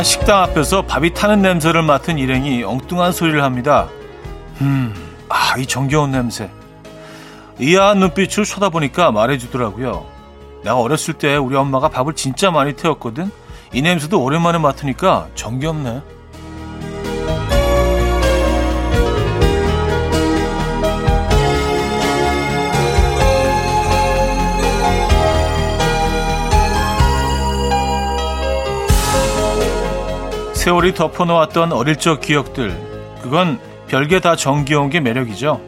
한 식당 앞에서 밥이 타는 냄새를 맡은 일행이 엉뚱한 소리를 합니다. 음, 아, 이 정겨운 냄새. 의아한 눈빛으로 쳐다보니까 말해주더라고요. 내가 어렸을 때 우리 엄마가 밥을 진짜 많이 태웠거든. 이 냄새도 오랜만에 맡으니까 정겹네. 세월이 덮어놓았던 어릴 적 기억들. 그건 별게 다 정겨운 게 매력이죠.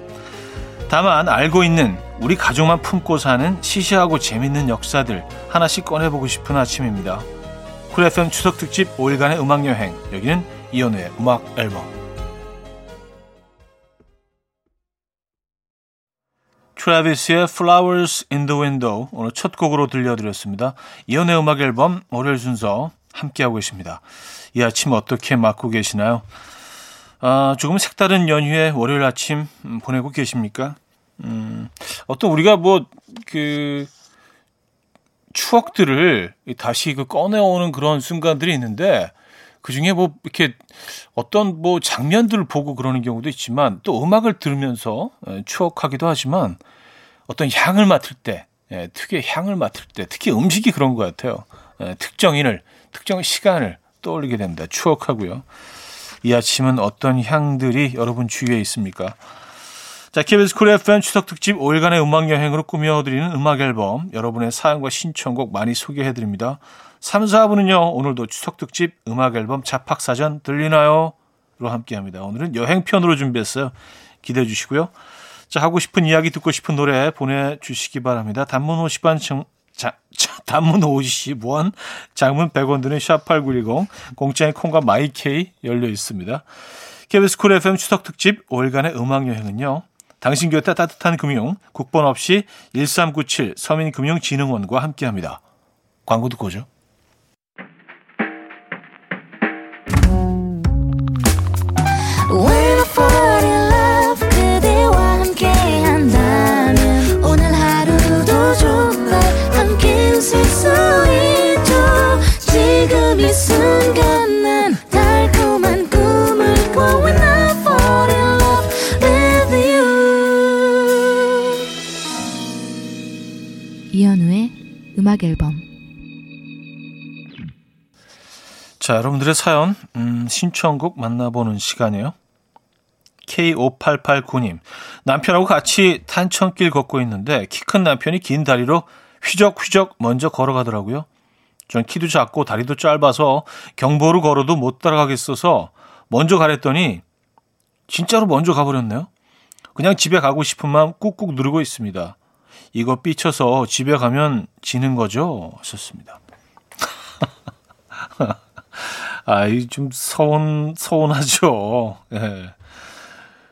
다만 알고 있는 우리 가족만 품고 사는 시시하고 재밌는 역사들 하나씩 꺼내보고 싶은 아침입니다. 쿨 FM 추석 특집 5일간의 음악 여행. 여기는 이현우의 음악 앨범. 트래비스의 Flowers in the Window 오늘 첫 곡으로 들려드렸습니다. 이연우의 음악 앨범 월요일 순서 함께하고 계십니다. 이 아침 어떻게 맞고 계시나요? 아, 조금 색다른 연휴의 월요일 아침 음, 보내고 계십니까? 음, 어떤 우리가 뭐, 그, 추억들을 다시 그 꺼내오는 그런 순간들이 있는데, 그 중에 뭐, 이렇게 어떤 뭐 장면들을 보고 그러는 경우도 있지만, 또 음악을 들으면서 예, 추억하기도 하지만, 어떤 향을 맡을 때, 예, 특유의 향을 맡을 때, 특히 음식이 그런 것 같아요. 예, 특정인을, 특정 시간을 떠올리게 됩니다. 추억하고요. 이 아침은 어떤 향들이 여러분 주위에 있습니까? 자, KBS 쿨 FM 추석 특집 5일간의 음악 여행으로 꾸며드리는 음악 앨범 여러분의 사연과 신청곡 많이 소개해드립니다. 3, 4부는요 오늘도 추석 특집 음악 앨범 잡학사전 들리나요? 로 함께합니다. 오늘은 여행편으로 준비했어요. 기대해 주시고요. 자, 하고 싶은 이야기 듣고 싶은 노래 보내주시기 바랍니다. 단문 50원, 자, 자, 단문 50원, 장문 100원 드는 샵8910, 공짜인 콩과 마이케이 열려 있습니다. KBS 쿨 FM 추석 특집 5일간의 음악 여행은요. 당신 곁에 따뜻한 금융, 국번 없이 1397 서민금융진흥원과 함께합니다. 광고 듣고 오죠. 자, 여러분들의 사연, 음, 신청곡 만나보는 시간이에요. K5889님. 남편하고 같이 탄천길 걷고 있는데 키 큰 남편이 긴 다리로 휘적휘적 먼저 걸어가더라고요. 전 키도 작고 다리도 짧아서 경보를 걸어도 못 따라가겠어서 먼저 가랬더니 진짜로 먼저 가버렸네요. 그냥 집에 가고 싶은 마음 꾹꾹 누르고 있습니다. 이거 삐쳐서 집에 가면 지는 거죠? 하셨습니다. 아, 이좀 서운, 서운하죠. 예.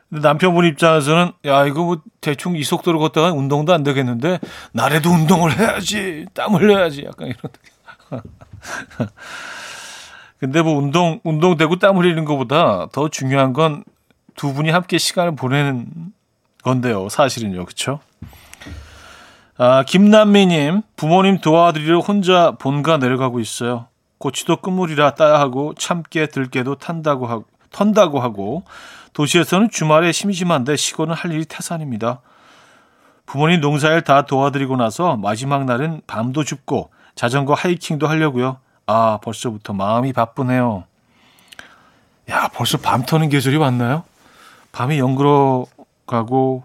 남편분 입장에서는, 야, 이거 뭐 대충 이 속도로 걷다가 운동도 안 되겠는데, 나래도 운동을 해야지. 땀 흘려야지. 약간 이런. 근데 뭐 운동, 운동되고 땀 흘리는 것보다 더 중요한 건 두 분이 함께 시간을 보내는 건데요. 사실은요. 그쵸? 아, 김남미님, 부모님 도와드리러 혼자 본가 내려가고 있어요. 고추도 끝물이라 따야 하고 참깨 들깨도 탄다고 하고 턴다고 하고 도시에서는 주말에 심심한데 시골은 할 일이 태산입니다. 부모님 농사일 다 도와드리고 나서 마지막 날은 밤도 춥고 자전거 하이킹도 하려고요. 아 벌써부터 마음이 바쁘네요. 야 벌써 밤 터는 계절이 왔나요? 밤이 영그러 가고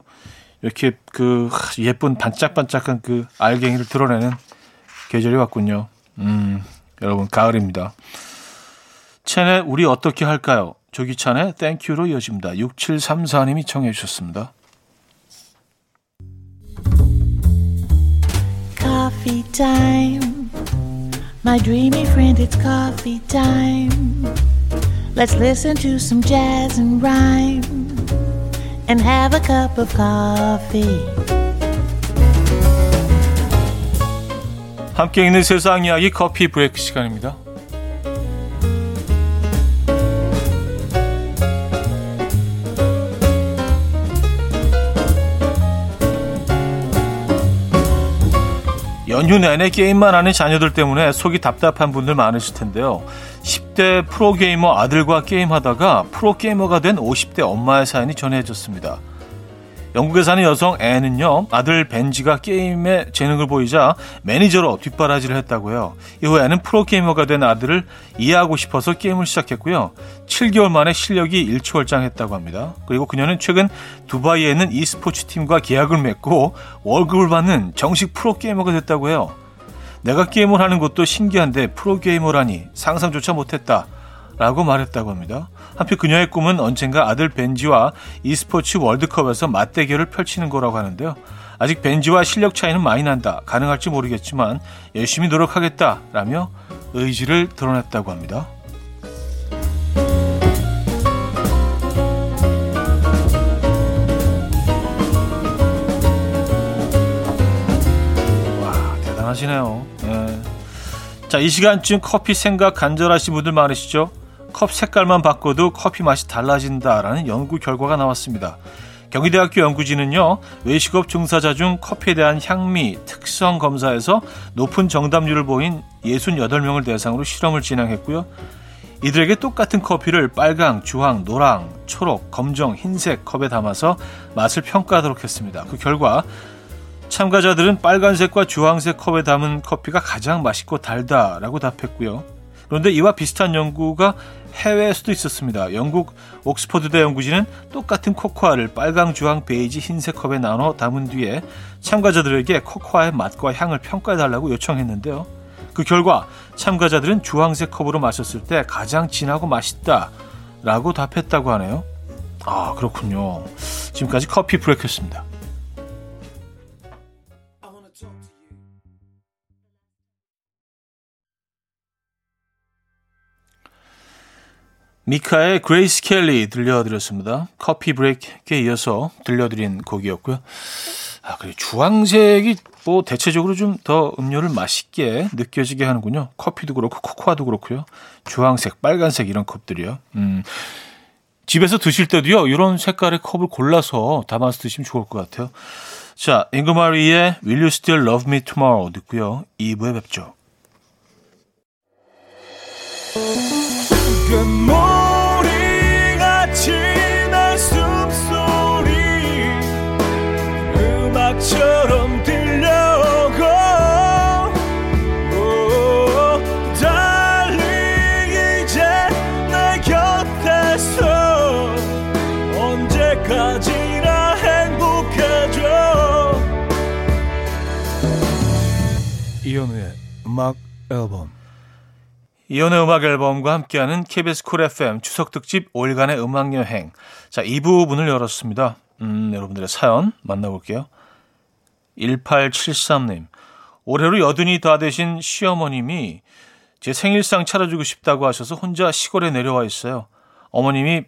이렇게 그 예쁜 반짝반짝한 그 알갱이를 드러내는 계절이 왔군요. 음, 여러분 가을입니다. 첸의 우리 어떻게 할까요? 조기찬의 땡큐로 이어집니다. 6734님이 청해 주셨습니다. Coffee time. My dreamy friend, it's coffee time. Let's listen to some jazz and rhyme. and have a cup of coffee. 함께 있는 세상 이야기 커피 브레이크 시간입니다. 연휴 내내 게임만 하는 자녀들 때문에 속이 답답한 분들 많으실 텐데요. 10대 프로게이머 아들과 게임하다가 프로게이머가 된 50대 엄마의 사연이 전해졌습니다. 영국에 사는 여성 앤은요, 아들 벤지가 게임에 재능을 보이자 매니저로 뒷바라지를 했다고요. 이후 에는 프로게이머가 된 아들을 이해하고 싶어서 게임을 시작했고요. 7개월 만에 실력이 일취월장했다고 합니다. 그리고 그녀는 최근 두바이에 있는 e스포츠 팀과 계약을 맺고 월급을 받는 정식 프로게이머가 됐다고 해요. 내가 게임을 하는 것도 신기한데 프로게이머라니 상상조차 못했다. 라고 말했다고 합니다. 한편 그녀의 꿈은 언젠가 아들 벤지와 e스포츠 월드컵에서 맞대결을 펼치는 거라고 하는데요. 아직 벤지와 실력 차이는 많이 난다. 가능할지 모르겠지만 열심히 노력하겠다 라며 의지를 드러냈다고 합니다. 와, 대단하시네요. 네. 자, 이 시간쯤 커피 생각 간절하신 분들 많으시죠? 컵 색깔만 바꿔도 커피 맛이 달라진다라는 연구 결과가 나왔습니다. 경희대학교 연구진은요, 외식업 종사자 중 커피에 대한 향미, 특성 검사에서 높은 정답률을 보인 68명을 대상으로 실험을 진행했고요. 이들에게 똑같은 커피를 빨강, 주황, 노랑, 초록, 검정, 흰색 컵에 담아서 맛을 평가하도록 했습니다. 그 결과 참가자들은 빨간색과 주황색 컵에 담은 커피가 가장 맛있고 달다라고 답했고요. 그런데 이와 비슷한 연구가 해외에서도 있었습니다. 영국 옥스퍼드대 연구진은 똑같은 코코아를 빨강, 주황, 베이지, 흰색 컵에 나눠 담은 뒤에 참가자들에게 코코아의 맛과 향을 평가해달라고 요청했는데요. 그 결과 참가자들은 주황색 컵으로 마셨을 때 가장 진하고 맛있다 라고 답했다고 하네요. 아, 그렇군요. 지금까지 커피 브레이크였습니다. 미카의 그레이스 켈리 들려드렸습니다. coffee break에 이어서 들려드린 곡이었고요. 아, 그래 주황색이 뭐 대체적으로 좀 더 음료를 맛있게 느껴지게 하는군요. 커피도 그렇고 코코아도 그렇고요. 주황색, 빨간색 이런 컵들이요. 음. 집에서 드실 때도요. 이런 색깔의 컵을 골라서 담아서 드시면 좋을 것 같아요. 자, 잉거 마리의 Will You Still Love Me Tomorrow 듣고요. 2부에 뵙죠. 처럼 언제까지나 행복해져 이현우의 음악 앨범 이연의 음악 앨범과 함께하는 KBS 쿨 FM 추석 특집 5일간의 음악 여행. 자, 이 부분을 열었습니다. 음, 여러분들의 사연 만나볼게요. 1873님. 올해로 여든이 다 되신 시어머님이 제 생일상 차려주고 싶다고 하셔서 혼자 시골에 내려와 있어요. 어머님이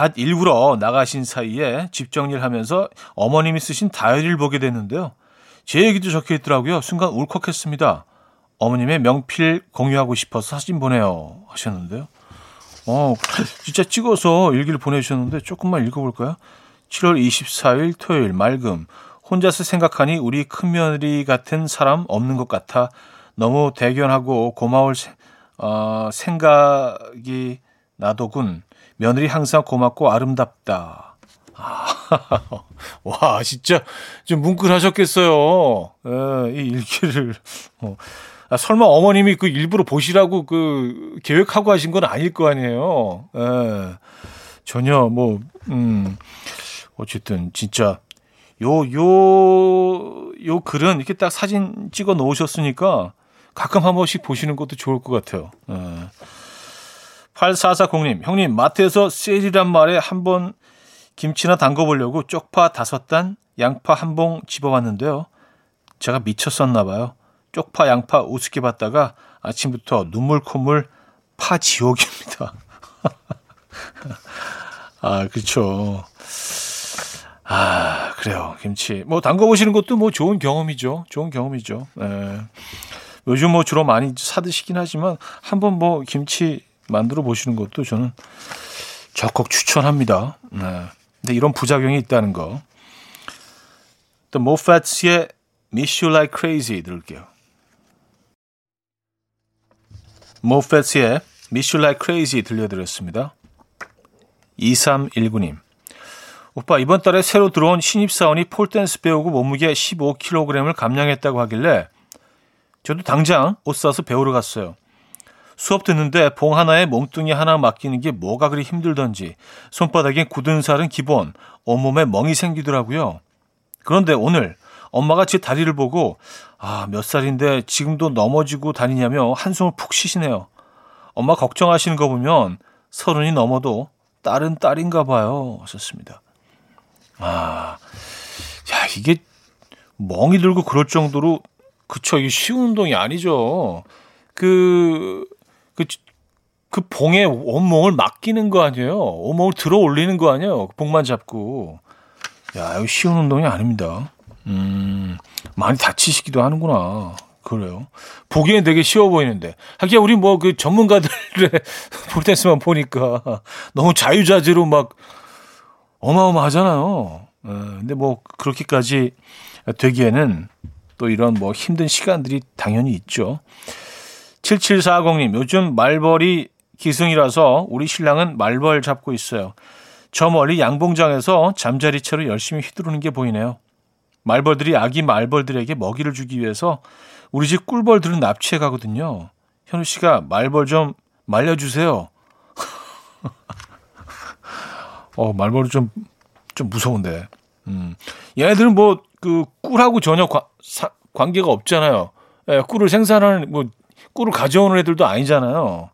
밭 일부러 나가신 사이에 집 정리를 하면서 어머님이 쓰신 다이어리를 보게 됐는데요. 제 얘기도 적혀 있더라고요. 순간 울컥했습니다. 어머님의 명필 공유하고 싶어서 사진 보내요 하셨는데요. 어, 진짜 찍어서 일기를 보내주셨는데 조금만 읽어볼까요? 7월 24일 토요일 맑음. 혼자서 생각하니 우리 큰며느리 같은 사람 없는 것 같아 너무 대견하고 고마울 어, 생각이 나더군. 며느리 항상 고맙고 아름답다. 아, 와, 진짜 좀 뭉클하셨겠어요. 에, 이 일기를. 어. 아, 설마 어머님이 그 일부러 보시라고 그 계획하고 하신 건 아닐 거 아니에요. 에, 전혀 뭐, 음, 어쨌든 진짜 요, 요, 요 글은 이렇게 딱 사진 찍어 놓으셨으니까 가끔 한 번씩 보시는 것도 좋을 것 같아요. 예. 8440님, 형님, 마트에서 세일이란 말에 한 번 김치나 담궈 보려고 쪽파 다섯 단, 양파 한 봉 집어왔는데요. 제가 미쳤었나 봐요. 쪽파, 양파 우습게 봤다가 아침부터 눈물 콧물 파 지옥입니다. 아, 그렇죠. 아, 그래요. 김치. 뭐, 담궈 보시는 것도 뭐 좋은 경험이죠. 좋은 경험이죠. 예. 요즘 뭐 주로 많이 사드시긴 하지만 한번 뭐 김치 만들어 보시는 것도 저는 적극 추천합니다. 네. 근데 이런 부작용이 있다는 거. 또 모파츠의 Miss You Like Crazy 들을게요. 모페츠의 Miss You Like Crazy 들려드렸습니다. 2319님. 오빠 이번 달에 새로 들어온 신입사원이 폴댄스 배우고 몸무게 15kg을 감량했다고 하길래 저도 당장 옷 사서 배우러 갔어요. 수업 듣는데 봉 하나에 몸뚱이 하나 맡기는 게 뭐가 그리 힘들던지 손바닥에 굳은 살은 기본 온몸에 멍이 생기더라고요. 그런데 오늘 엄마가 제 다리를 보고 아, 몇 살인데 지금도 넘어지고 다니냐며 한숨을 푹 쉬시네요. 엄마 걱정하시는 거 보면 서른이 넘어도 딸은 딸인가 봐요. 하셨습니다. 아, 야, 이게 멍이 들고 그럴 정도로, 그쵸, 이게 쉬운 운동이 아니죠. 그, 그, 그 봉에 온몸을 맡기는 거 아니에요? 온몸을 들어 올리는 거 아니에요? 그 봉만 잡고. 야, 이거 쉬운 운동이 아닙니다. 음, 많이 다치시기도 하는구나. 그래요. 보기엔 되게 쉬워 보이는데. 하기야, 우리 뭐 그 전문가들의 폴댄스만 보니까 너무 자유자재로 막 어마어마하잖아요. 에, 예, 근데 뭐 그렇게까지 되기에는 또 이런 뭐 힘든 시간들이 당연히 있죠. 7740님, 요즘 말벌이 기승이라서 우리 신랑은 말벌 잡고 있어요. 저 멀리 양봉장에서 잠자리채로 열심히 휘두르는 게 보이네요. 말벌들이 아기 말벌들에게 먹이를 주기 위해서 우리 집 꿀벌들은 납치해 가거든요. 현우 씨가 말벌 좀 말려주세요. 어, 말벌이 좀, 좀 무서운데. 음. 얘네들은 뭐, 그, 꿀하고 전혀 과, 사, 관계가 없잖아요. 예, 꿀을 생산하는, 뭐, 꿀을 가져오는 애들도 아니잖아요.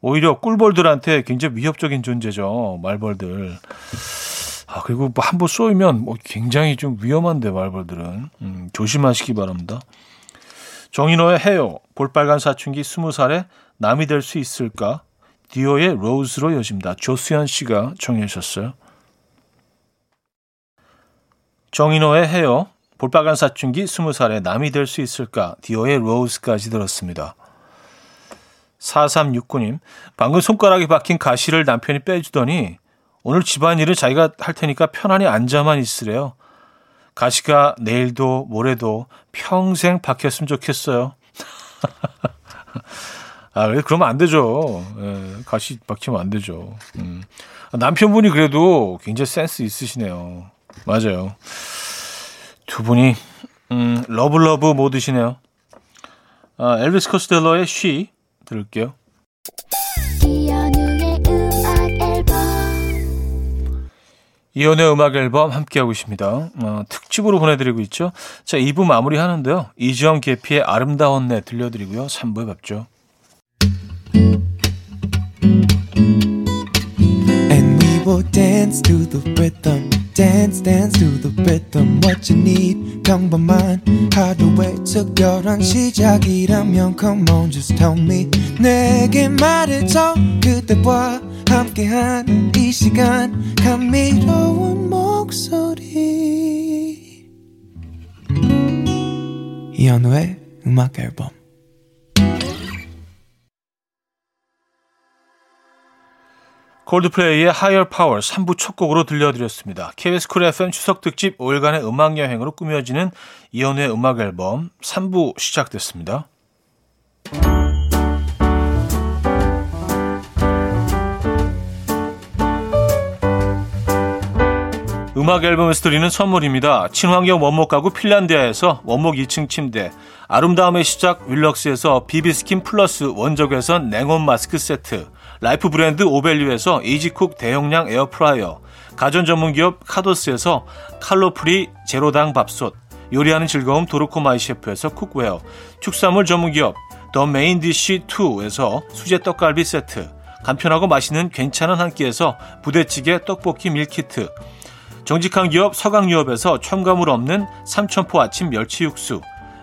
오히려 꿀벌들한테 굉장히 위협적인 존재죠. 말벌들. 아, 그리고 뭐 한번 쏘이면 뭐 굉장히 좀 위험한데, 말벌들은. 음, 조심하시기 바랍니다. 정인호의 해요. 볼빨간 사춘기 스무 살에 남이 될 수 있을까? 디오의 로즈로 여집니다. 조수현 씨가 정해 주셨어요. 정인호의 해요. 볼빨간 사춘기 스무 살에 남이 될 수 있을까? 디오의 로즈까지 들었습니다. 4369님, 방금 손가락에 박힌 가시를 남편이 빼주더니 오늘 집안일은 자기가 할 테니까 편안히 앉아만 있으래요. 가시가 내일도 모레도 평생 박혔으면 좋겠어요. 아, 그러면 안 되죠. 예, 가시 박히면 안 되죠. 음. 남편분이 그래도 굉장히 센스 있으시네요. 맞아요. 두 분이, 음, love love 모드시네요. 아, 엘비스 코스텔로의 She 들을게요. 이연의 음악 앨범 함께하고 있습니다. 어, 특집으로 보내드리고 있죠. 자, 2부 마무리 하는데요. 이지영 계피의 아름다운 내 들려드리고요. 3부에 뵙죠. Dance to the rhythm. dance dance to the rhythm what you need 평범한 하루의 특별한 시작이라면 come on just tell me 내게 말해줘 그대와 함께한 이 시간 감미로운 목소리 이현우의 음악 앨범 콜드플레이의 Higher Power 3부 첫 곡으로 들려드렸습니다. KBS 쿨 FM 추석 특집 5일간의 음악 여행으로 꾸며지는 이연우의 음악 앨범 3부 시작됐습니다. 음악 앨범에서 드리는 선물입니다. 친환경 원목 가구 핀란디아에서 원목 2층 침대, 아름다움의 시작 윌럭스에서 비비스킨 플러스 원적외선 냉온 마스크 세트, 라이프 브랜드 오벨류에서 이지쿡 대용량 에어프라이어, 가전 전문 기업 카도스에서 칼로프리 제로당 밥솥, 요리하는 즐거움 도르코마이 셰프에서 cookware, 축산물 전문 기업 더 메인 디쉬 2에서 수제 떡갈비 세트, 간편하고 맛있는 괜찮은 한 끼에서 부대찌개 떡볶이 meal kit, 정직한 기업 서강유업에서 첨가물 없는 삼천포 아침 멸치 육수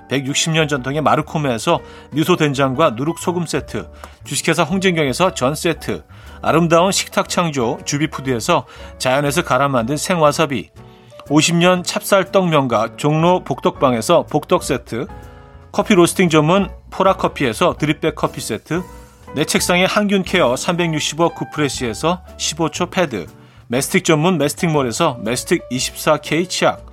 160년 전통의 마르코메에서 미소 된장과 누룩소금 세트 주식회사 홍진경에서 전 세트 아름다운 식탁 창조 주비푸드에서 자연에서 갈아 만든 생와사비 50년 찹쌀떡 명가 종로 복덕방에서 복덕 세트 커피 로스팅 전문 포라커피에서 drip bag 커피 세트 내 책상에 항균 care 365 구프레시에서 15초 패드 mastic 전문 메스틱몰에서 메스틱 24K 치약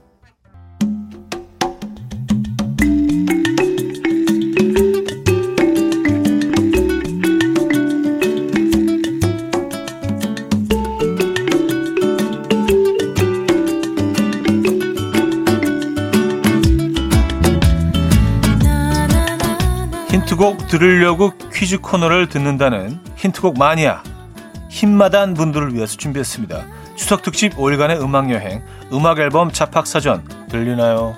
들으려고 퀴즈 코너를 듣는다는 힌트곡 마니아 힘마단 분들을 위해서 준비했습니다. 추석 특집 5일간의 음악 여행, 음악 앨범 자팍 사전 들리나요?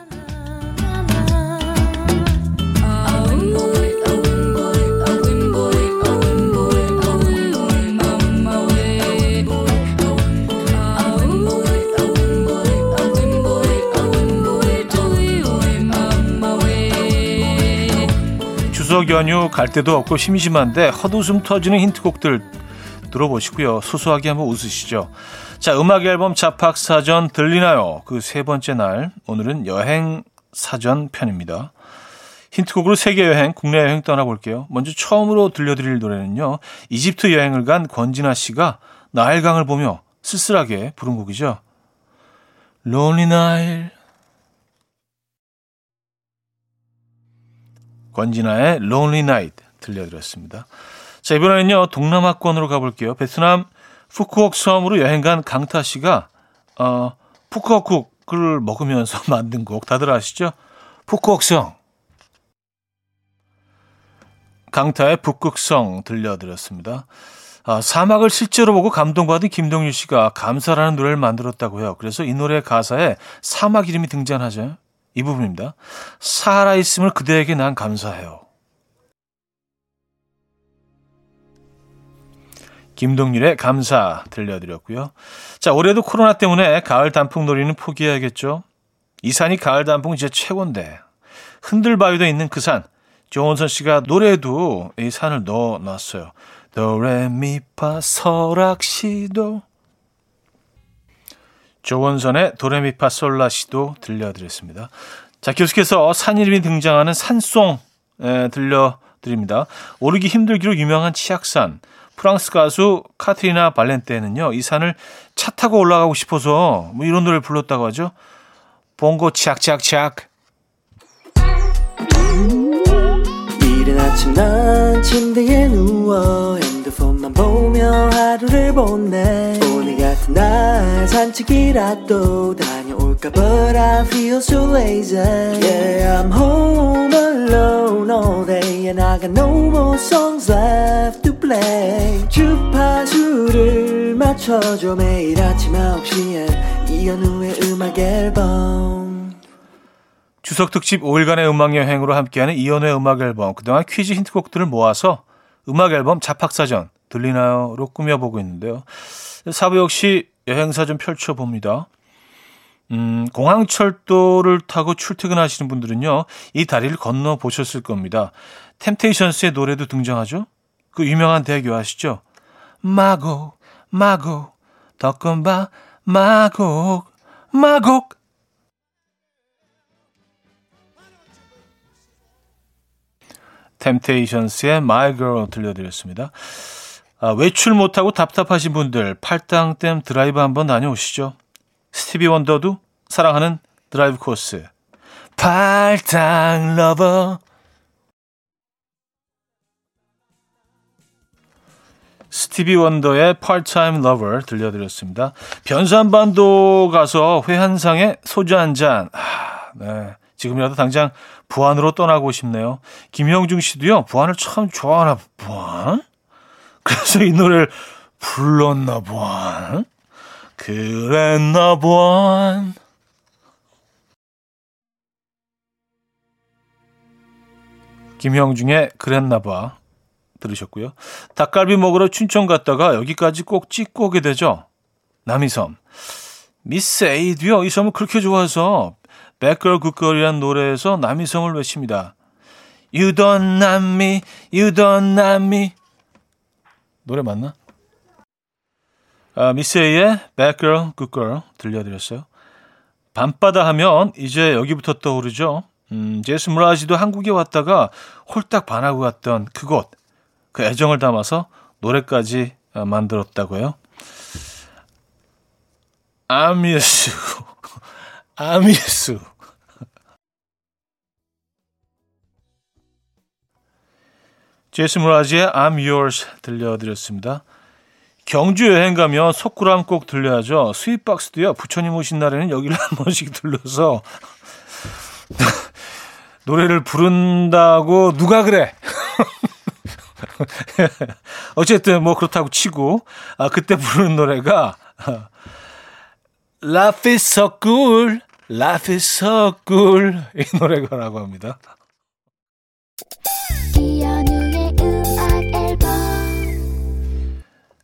연휴 갈 데도 없고 심심한데 헛웃음 터지는 힌트곡들 들어보시고요. 소소하게 한번 웃으시죠. 자, 음악 앨범 자팍 사전 들리나요? 그 세 번째 날 오늘은 여행 사전 편입니다. 힌트곡으로 세계 여행, 국내 여행 떠나볼게요. 먼저 처음으로 들려드릴 노래는요. 이집트 여행을 간 권진아 씨가 나일강을 보며 쓸쓸하게 부른 곡이죠. Lonely Nile. 권진아의 Lonely Night 들려드렸습니다. 자, 이번에는요, 동남아권으로 가볼게요. 베트남 푸꾸옥 섬으로 여행 간 강타 씨가, 어, 푸꾸옥국을 먹으면서 만든 곡, 다들 아시죠? 푸꾸옥성. 강타의 북극성 들려드렸습니다. 아, 사막을 실제로 보고 감동받은 김동률 씨가 감사라는 노래를 만들었다고요. 그래서 이 노래 가사에 사막 이름이 등장하죠. 이 부분입니다. 살아있음을 그대에게 난 감사해요. 김동률의 감사 들려드렸고요. 자, 올해도 코로나 때문에 가을 단풍 놀이는 포기해야겠죠. 이 산이 가을 단풍 진짜 최고인데. 흔들바위도 있는 그 산. 조원선 씨가 노래에도 이 산을 넣어놨어요. 도레미파 설악시도. 조원선의 도레미파 솔라시도 들려드렸습니다. 자, 계속해서 산 이름이 등장하는 산송 에, 들려드립니다. 오르기 힘들기로 유명한 치악산. 프랑스 가수 카트리나 발렌테는요, 이 산을 차 타고 올라가고 싶어서 뭐 이런 노래를 불렀다고 하죠. 봉고 치악 치악 치악. 이른 아침 난 침대에 누워 핸드폰만 보며 하루를 보내 날 산책이라도 다녀올까 But I feel so lazy Yeah I'm home alone all day And I got no more songs left to play 주파수를 맞춰줘 매일 아침 9시에 이현우의 음악 앨범 추석 특집 5일간의 음악 여행으로 함께하는 이연의 음악 앨범. 그동안 퀴즈 힌트곡들을 모아서 음악 앨범 자팍사전 들리나요?로 꾸며보고 있는데요. 사부 역시 여행사전 펼쳐봅니다. 음, 공항철도를 타고 출퇴근하시는 분들은요, 이 다리를 건너 보셨을 겁니다. 템테이션스의 노래도 등장하죠? 그 유명한 대교 아시죠? 마곡, 마곡, 덕건바, 마곡, 마곡. 템테이션스의 My Girl 들려드렸습니다. 아, 외출 못하고 답답하신 분들 팔당댐 드라이브 한번 다녀오시죠. 스티비 원더도 사랑하는 드라이브 코스. 팔당 lover 스티비 원더의 Part-Time 들려드렸습니다. 변산반도 가서 회 한상에 소주 한 잔. 아, 네. 지금이라도 당장 부안으로 떠나고 싶네요. 김영중 씨도요, 부안을 참 좋아하나, 부안? 그래서 이 노래를 불렀나, 부안? 그랬나, 부안? 김형중의 그랬나 봐 들으셨고요. 닭갈비 먹으러 춘천 갔다가 여기까지 꼭 찍고 오게 되죠. 남이섬. 미스 에이도요. 이 섬을 그렇게 좋아해서 Bad Girl 노래에서 남이성을 외칩니다. You don't love me, you don't love me. 노래 맞나? 아, 미세이의 Bad Girl, Good Girl 들려드렸어요. 밤바다 하면 이제 여기부터 떠오르죠. 음, 제스 무라지도 한국에 왔다가 홀딱 반하고 갔던 그곳, 그 애정을 담아서 노래까지 만들었다고요. 아미스, 아미스. 제이슨 므라즈의 I'm Yours 들려드렸습니다. 경주 여행 가면 석굴암 꼭 들려야죠. 스윗박스도요. 부처님 오신 날에는 여기를 한 번씩 들러서 노래를 부른다고 누가 그래? 어쨌든 뭐 그렇다고 치고 아 그때 부르는 노래가 Life is so cool, life is so cool 이 노래가라고 합니다.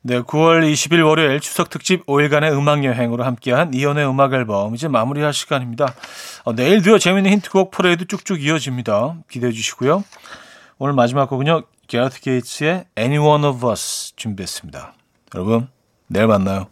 네, 9월 20일 월요일 추석 특집 5일간의 음악 여행으로 함께한 이연의 음악 앨범 이제 마무리할 시간입니다. 어, 내일도요 재밌는 힌트곡 퍼레이드 쭉쭉 이어집니다. 기대해 주시고요. 오늘 마지막 곡은요 게라트 게이츠의 Any One of Us 준비했습니다. 여러분 내일 만나요.